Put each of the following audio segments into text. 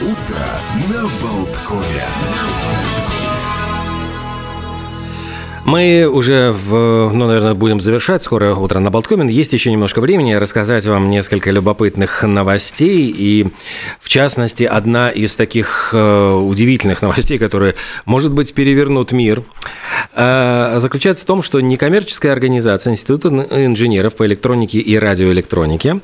Утро на Болткове. Мы уже, в, ну, наверное, будем завершать скоро утро на Болткомен. Есть еще немножко времени рассказать вам несколько любопытных новостей. И, в частности, одна из таких э, удивительных новостей, которые, может быть, перевернут мир, э, заключается в том, что некоммерческая организация Института инженеров по электронике и радиоэлектронике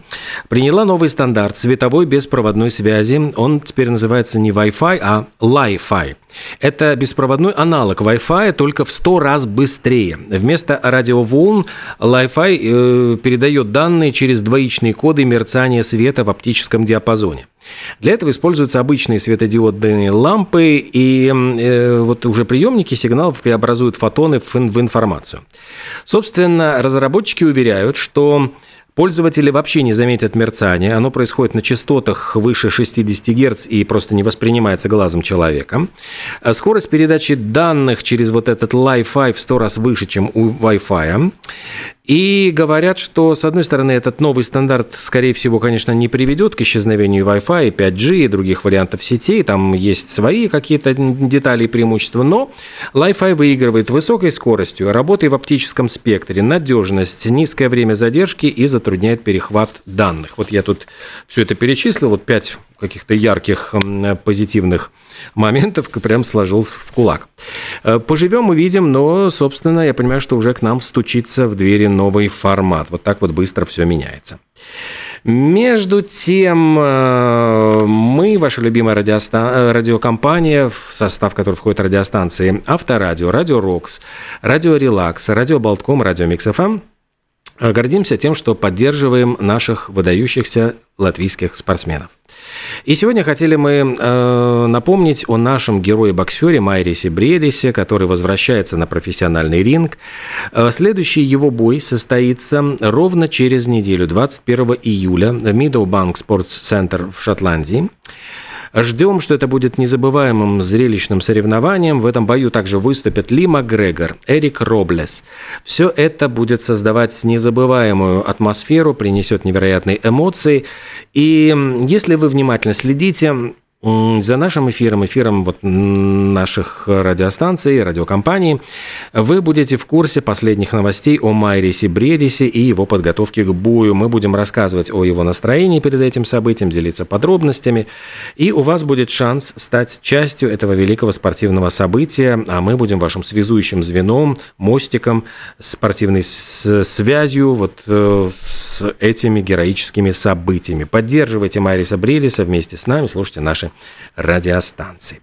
приняла новый стандарт световой беспроводной связи. Он теперь называется не Wi-Fi, а Li-Fi. Это беспроводной аналог Wi-Fi, только в 100 раз быстрее. Вместо радиоволн Li-Fi э, передает данные через двоичные коды мерцания света в оптическом диапазоне. Для этого используются обычные светодиодные лампы, и э, вот уже приемники сигналов преобразуют фотоны в, в информацию. Собственно, разработчики уверяют, что Пользователи вообще не заметят мерцание, оно происходит на частотах выше 60 Гц и просто не воспринимается глазом человека. А скорость передачи данных через вот этот Li-Fi в 100 раз выше, чем у Wi-Fi. И говорят, что, с одной стороны, этот новый стандарт, скорее всего, конечно, не приведет к исчезновению Wi-Fi, 5G и других вариантов сетей. Там есть свои какие-то детали и преимущества. Но Li-Fi выигрывает высокой скоростью, работой в оптическом спектре, надежность, низкое время задержки и затрудняет перехват данных. Вот я тут все это перечислил, вот пять каких-то ярких позитивных моментов прям сложился в кулак. Э, поживем, увидим, но, собственно, я понимаю, что уже к нам стучится в двери новый формат. Вот так вот быстро все меняется. Между тем, э, мы, ваша любимая радиостан... Э, радиокомпания, в состав которой входят радиостанции Авторадио, Радио Рокс, Радио Релакс, Радио Балтком, Радио Mix FM, гордимся тем, что поддерживаем наших выдающихся латвийских спортсменов. И сегодня хотели мы э, напомнить о нашем герое-боксере Майрисе Бриедисе, который возвращается на профессиональный ринг. Э, следующий его бой состоится ровно через неделю, 21 июля, в Meadowbank Sports Centre в Шотландии. Ждем, что это будет незабываемым зрелищным соревнованием. В этом бою также выступят Ли Макгрегор, Эрик Роблес. Все это будет создавать незабываемую атмосферу, принесет невероятные эмоции. И если вы внимательно следите, за нашим эфиром, эфиром вот наших радиостанций, радиокомпаний, вы будете в курсе последних новостей о Майрисе Бредисе и его подготовке к бою. Мы будем рассказывать о его настроении перед этим событием, делиться подробностями, и у вас будет шанс стать частью этого великого спортивного события, а мы будем вашим связующим звеном, мостиком, спортивной связью вот э, с этими героическими событиями. Поддерживайте Майриса Бредиса вместе с нами, слушайте наши радиостанции.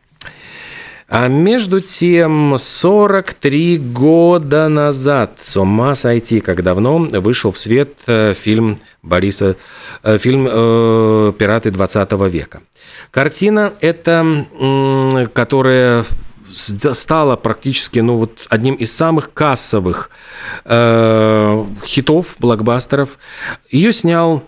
А между тем, 43 года назад, с ума сойти, как давно, вышел в свет э, фильм Бориса, э, фильм э, «Пираты 20 века». Картина эта, которая стала практически ну, вот одним из самых кассовых э, хитов, блокбастеров. Ее снял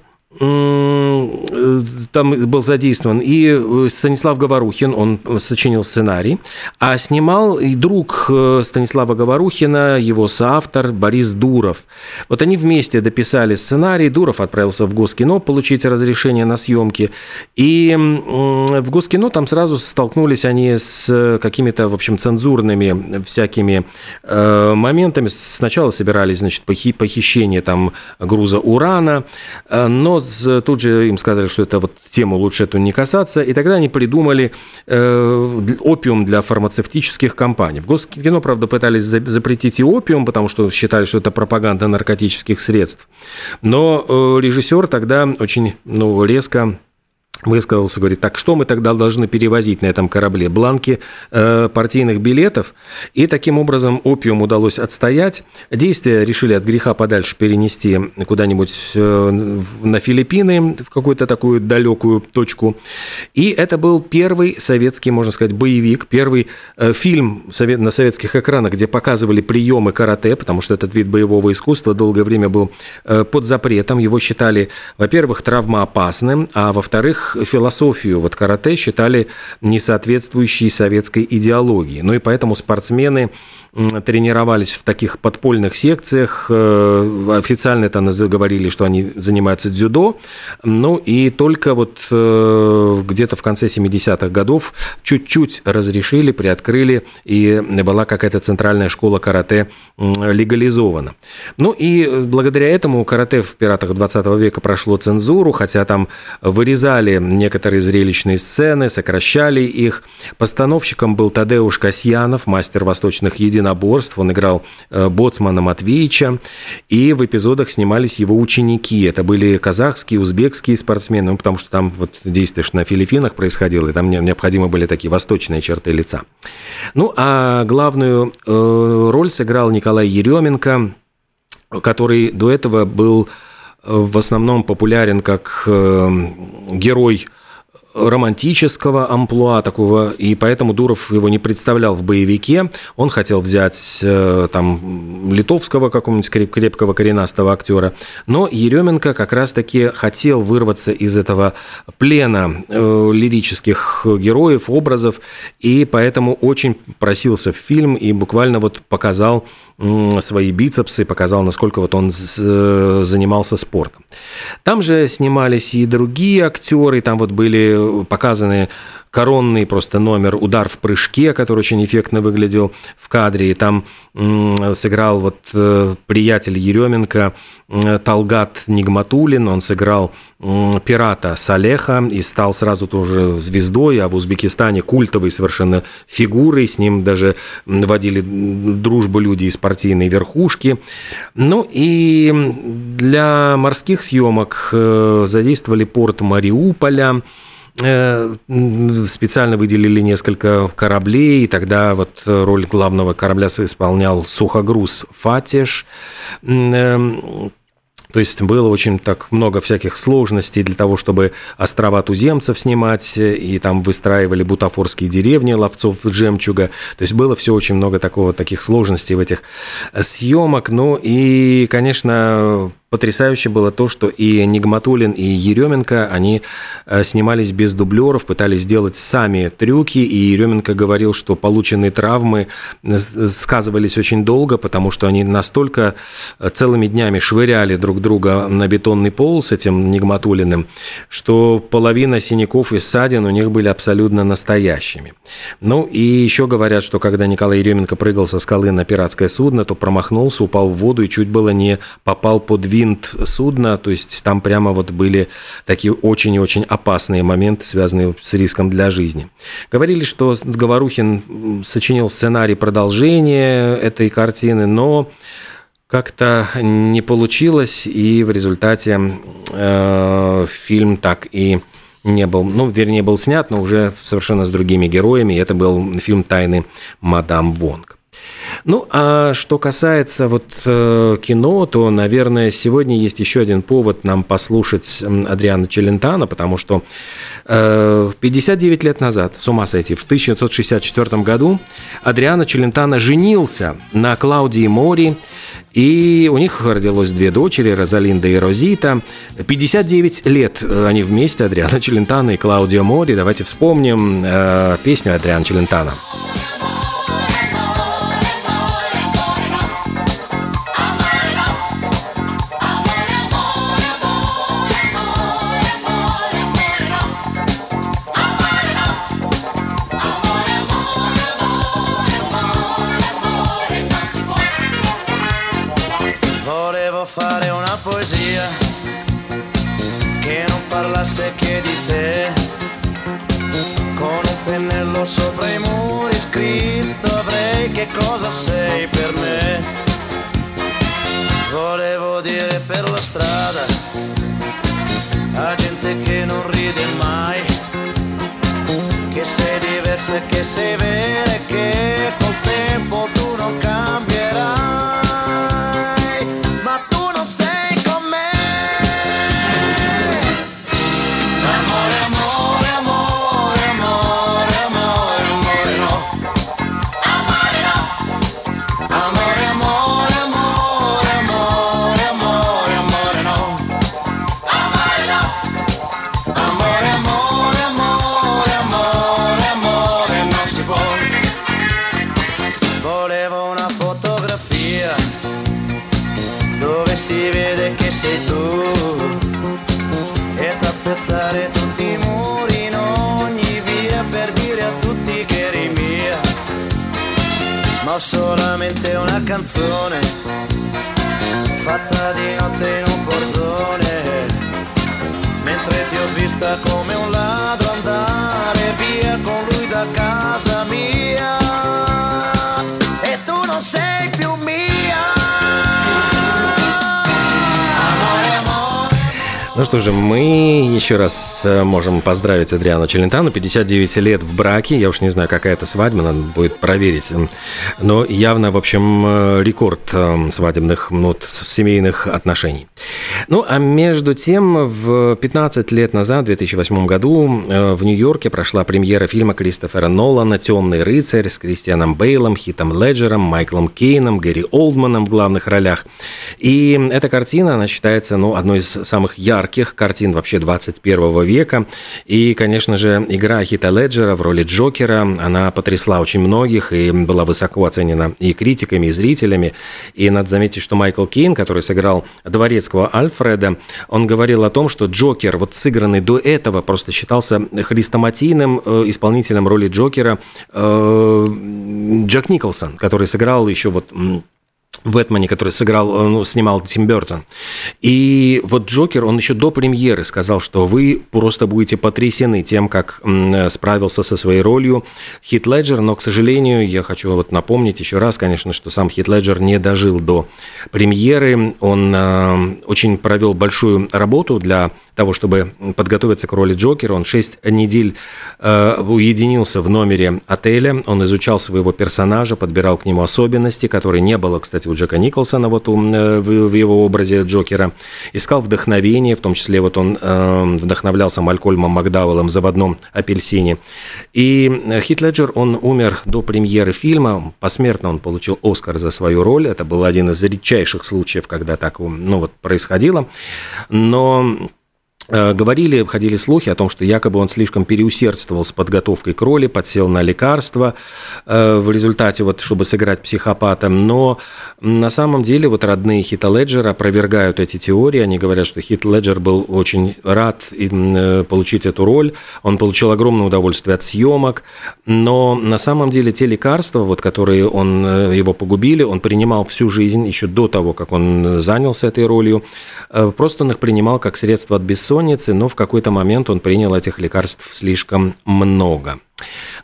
там был задействован и э, Станислав Говорухин, он сочинил сценарий, а снимал и друг э, Станислава Говорухина, его соавтор Борис Дуров. Вот они вместе дописали сценарий, Дуров отправился в Госкино получить разрешение на съемки, и в Госкино там сразу столкнулись они с какими-то, в общем, цензурными всякими э, моментами. Сначала собирались, значит, похищение там груза урана, но тут же им сказали, что это вот тему лучше эту не касаться, и тогда они придумали э, опиум для фармацевтических компаний. В Госкино, правда, пытались запретить и опиум, потому что считали, что это пропаганда наркотических средств. Но э, режиссер тогда очень ну, резко высказался, говорит, так что мы тогда должны перевозить на этом корабле? Бланки э, партийных билетов. И таким образом опиум удалось отстоять. Действия решили от греха подальше перенести куда-нибудь э, на Филиппины, в какую-то такую далекую точку. И это был первый советский, можно сказать, боевик, первый э, фильм на советских экранах, где показывали приемы карате, потому что этот вид боевого искусства долгое время был э, под запретом. Его считали, во-первых, травмоопасным, а во-вторых, их философию вот карате считали несоответствующей советской идеологии. Ну и поэтому спортсмены тренировались в таких подпольных секциях. Э, официально это говорили, что они занимаются дзюдо. Ну и только вот э, где-то в конце 70-х годов чуть-чуть разрешили, приоткрыли, и была какая-то центральная школа карате легализована. Ну и благодаря этому карате в «Пиратах 20 века» прошло цензуру, хотя там вырезали некоторые зрелищные сцены, сокращали их. Постановщиком был Тадеуш Касьянов, мастер восточных единоборств. Он играл э, боцмана Матвеича. И в эпизодах снимались его ученики. Это были казахские, узбекские спортсмены, ну, потому что там вот действие на Филиппинах происходило, и там необходимы были такие восточные черты лица. Ну, а главную э, роль сыграл Николай Еременко, который до этого был в основном популярен как герой романтического амплуа такого, и поэтому Дуров его не представлял в боевике. Он хотел взять э, там литовского какого-нибудь крепкого коренастого актера, но Еременко как раз-таки хотел вырваться из этого плена э, лирических героев, образов, и поэтому очень просился в фильм и буквально вот показал свои бицепсы, показал, насколько вот он занимался спортом. Там же снимались и другие актеры, там вот были показаны коронный просто номер «Удар в прыжке», который очень эффектно выглядел в кадре. И там сыграл вот э, приятель Еременко Талгат Нигматулин. Он сыграл пирата Салеха и стал сразу тоже звездой, а в Узбекистане культовой совершенно фигурой. С ним даже водили дружбу люди из партийной верхушки. Ну и для морских съемок э, задействовали порт Мариуполя, Э, специально выделили несколько кораблей, и тогда вот роль главного корабля исполнял сухогруз «Фатиш». Эм, то есть было очень так много всяких сложностей для того, чтобы острова туземцев снимать, и там выстраивали бутафорские деревни ловцов жемчуга. То есть было все очень много такого, таких сложностей в этих съемок. Ну и, конечно, Потрясающе было то, что и Нигматулин, и Еременко, они э, снимались без дублеров, пытались сделать сами трюки, и Еременко говорил, что полученные травмы э, сказывались очень долго, потому что они настолько э, целыми днями швыряли друг друга на бетонный пол с этим Нигматулиным, что половина синяков и ссадин у них были абсолютно настоящими. Ну и еще говорят, что когда Николай Еременко прыгал со скалы на пиратское судно, то промахнулся, упал в воду и чуть было не попал под винт винт судна, то есть там прямо вот были такие очень и очень опасные моменты, связанные с риском для жизни. Говорили, что Говорухин сочинил сценарий продолжения этой картины, но как-то не получилось, и в результате э, фильм так и не был, ну, вернее, был снят, но уже совершенно с другими героями. Это был фильм «Тайны мадам Вонг». Ну, а что касается вот э, кино, то, наверное, сегодня есть еще один повод нам послушать Адриана Челентана, потому что э, 59 лет назад, с ума сойти, в 1964 году Адриана Челентана женился на Клаудии Мори, и у них родилось две дочери, Розалинда и Розита. 59 лет э, они вместе, Адриана Челентана и Клаудио Мори. Давайте вспомним э, песню Адриана Челентана. parlasse cosa sei per me. Volevo dire per la strada a gente che non ride mai Che sei diversa e che sei vera dove si vede che sei tu. E tappezzare tutti i muri in ogni via per dire a tutti che eri mia. Ma ho solamente una canzone fatta di notte in un portone. Mentre ti ho vista come un ladro Ну что же, мы еще раз э, можем поздравить Адриану Челентану. 59 лет в браке. Я уж не знаю, какая это свадьба, надо будет проверить. Но явно, в общем, э, рекорд э, свадебных ну, вот, семейных отношений. Ну, а между тем, в 15 лет назад, в 2008 году, в Нью-Йорке прошла премьера фильма Кристофера Нолана «Темный рыцарь» с Кристианом Бейлом, Хитом Леджером, Майклом Кейном, Гэри Олдманом в главных ролях. И эта картина, она считается ну, одной из самых ярких картин вообще 21 века. И, конечно же, игра Хита Леджера в роли Джокера, она потрясла очень многих и была высоко оценена и критиками, и зрителями. И надо заметить, что Майкл Кейн, который сыграл дворецкого Альфреда, он говорил о том, что Джокер, вот сыгранный до этого, просто считался хрестоматийным э, исполнителем роли Джокера э, Джек Николсон, который сыграл еще вот «Бэтмене», который сыграл, э, ну, снимал Тим Бертон. И вот Джокер, он еще до премьеры сказал, что вы просто будете потрясены тем, как справился со своей ролью Хит Леджер, но, к сожалению, я хочу вот напомнить еще раз, конечно, что сам Хит Леджер не дожил до премьеры, он э, очень провел большую работу для того, чтобы подготовиться к роли Джокера. Он шесть недель э, уединился в номере отеля, он изучал своего персонажа, подбирал к нему особенности, которые не было, кстати, у Джека Николсона вот у, э, в, его образе Джокера. Искал вдохновение, в том числе вот он э, вдохновлялся Малькольмом Макдауэллом в «Заводном апельсине». И Хит Леджер, он умер до премьеры фильма, посмертно он получил Оскар за свою роль, это был один из редчайших случаев, когда так ну, вот, происходило, но Э, говорили, ходили слухи о том, что якобы он слишком переусердствовал с подготовкой к роли, подсел на лекарства э, в результате, вот, чтобы сыграть психопата. Но на самом деле вот родные Хита Леджера опровергают эти теории. Они говорят, что Хит Леджер был очень рад э, получить эту роль. Он получил огромное удовольствие от съемок. Но на самом деле те лекарства, вот, которые он, его погубили, он принимал всю жизнь, еще до того, как он занялся этой ролью. Просто он их принимал как средство от бессонницы бессонницы, но в какой-то момент он принял этих лекарств слишком много.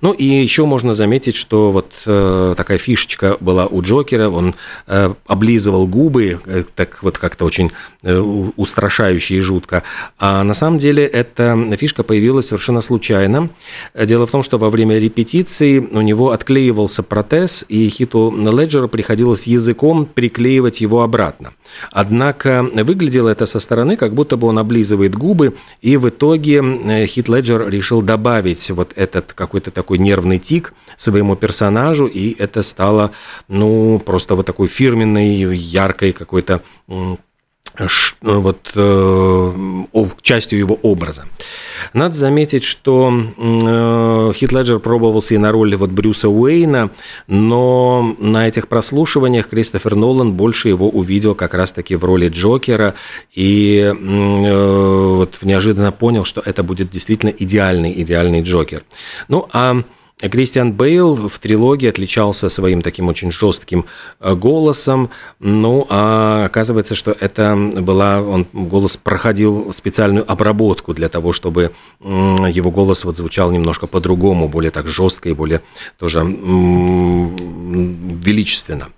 Ну и еще можно заметить, что вот э, такая фишечка была у Джокера, он э, облизывал губы, э, так вот как-то очень э, устрашающе и жутко. А на самом деле эта фишка появилась совершенно случайно. Дело в том, что во время репетиции у него отклеивался протез, и Хиту Леджеру приходилось языком приклеивать его обратно. Однако выглядело это со стороны, как будто бы он облизывает губы, и в итоге э, Хит Леджер решил добавить вот этот какой-то такой нервный тик своему персонажу, и это стало, ну, просто вот такой фирменной, яркой какой-то вот э, частью его образа. Надо заметить, что э, Хит Леджер пробовался и на роли вот Брюса Уэйна, но на этих прослушиваниях Кристофер Нолан больше его увидел как раз-таки в роли Джокера и э, вот неожиданно понял, что это будет действительно идеальный, идеальный Джокер. Ну, а Кристиан Бейл в трилогии отличался своим таким очень жестким э, голосом, ну, а оказывается, что это была, он голос проходил специальную обработку для того, чтобы его голос вот звучал немножко по-другому, более так жестко и более тоже величественно.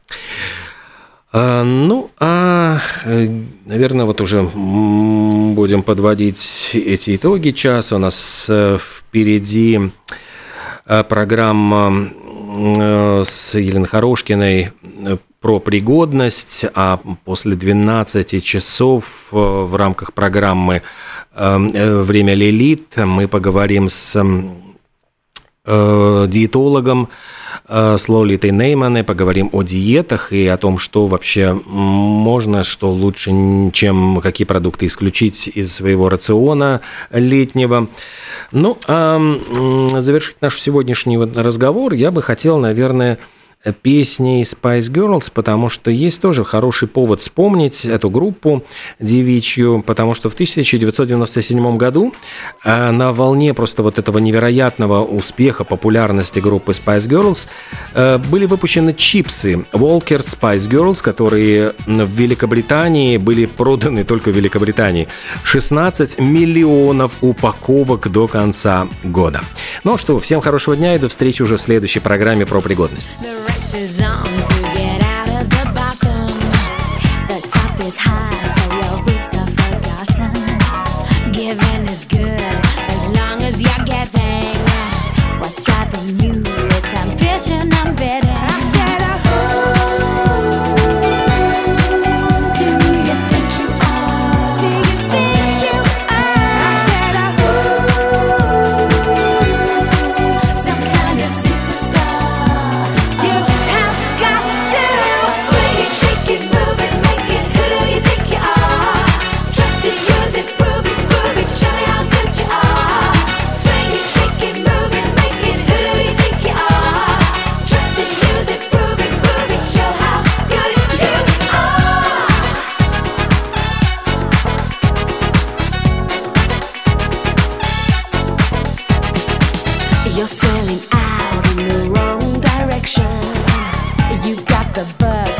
А, ну, а, э, наверное, вот уже будем подводить эти итоги часа. У нас э, впереди программа э, с Еленой Хорошкиной э, про пригодность, а после 12 часов в рамках программы «Время Лилит» мы поговорим с диетологом с Лолитой Неймане, поговорим о диетах и о том, что вообще можно, что лучше, чем какие продукты исключить из своего рациона летнего. Ну, а завершить наш сегодняшний разговор я бы хотел, наверное, песней Spice Girls, потому что есть тоже хороший повод вспомнить эту группу девичью, потому что в 1997 году э, на волне просто вот этого невероятного успеха, популярности группы Spice Girls э, были выпущены чипсы Walker Spice Girls, которые в Великобритании были проданы только в Великобритании. 16 миллионов упаковок до конца года. Ну что, всем хорошего дня и до встречи уже в следующей программе про пригодность. horizonte You're sailing out in the wrong direction. You've got the bug.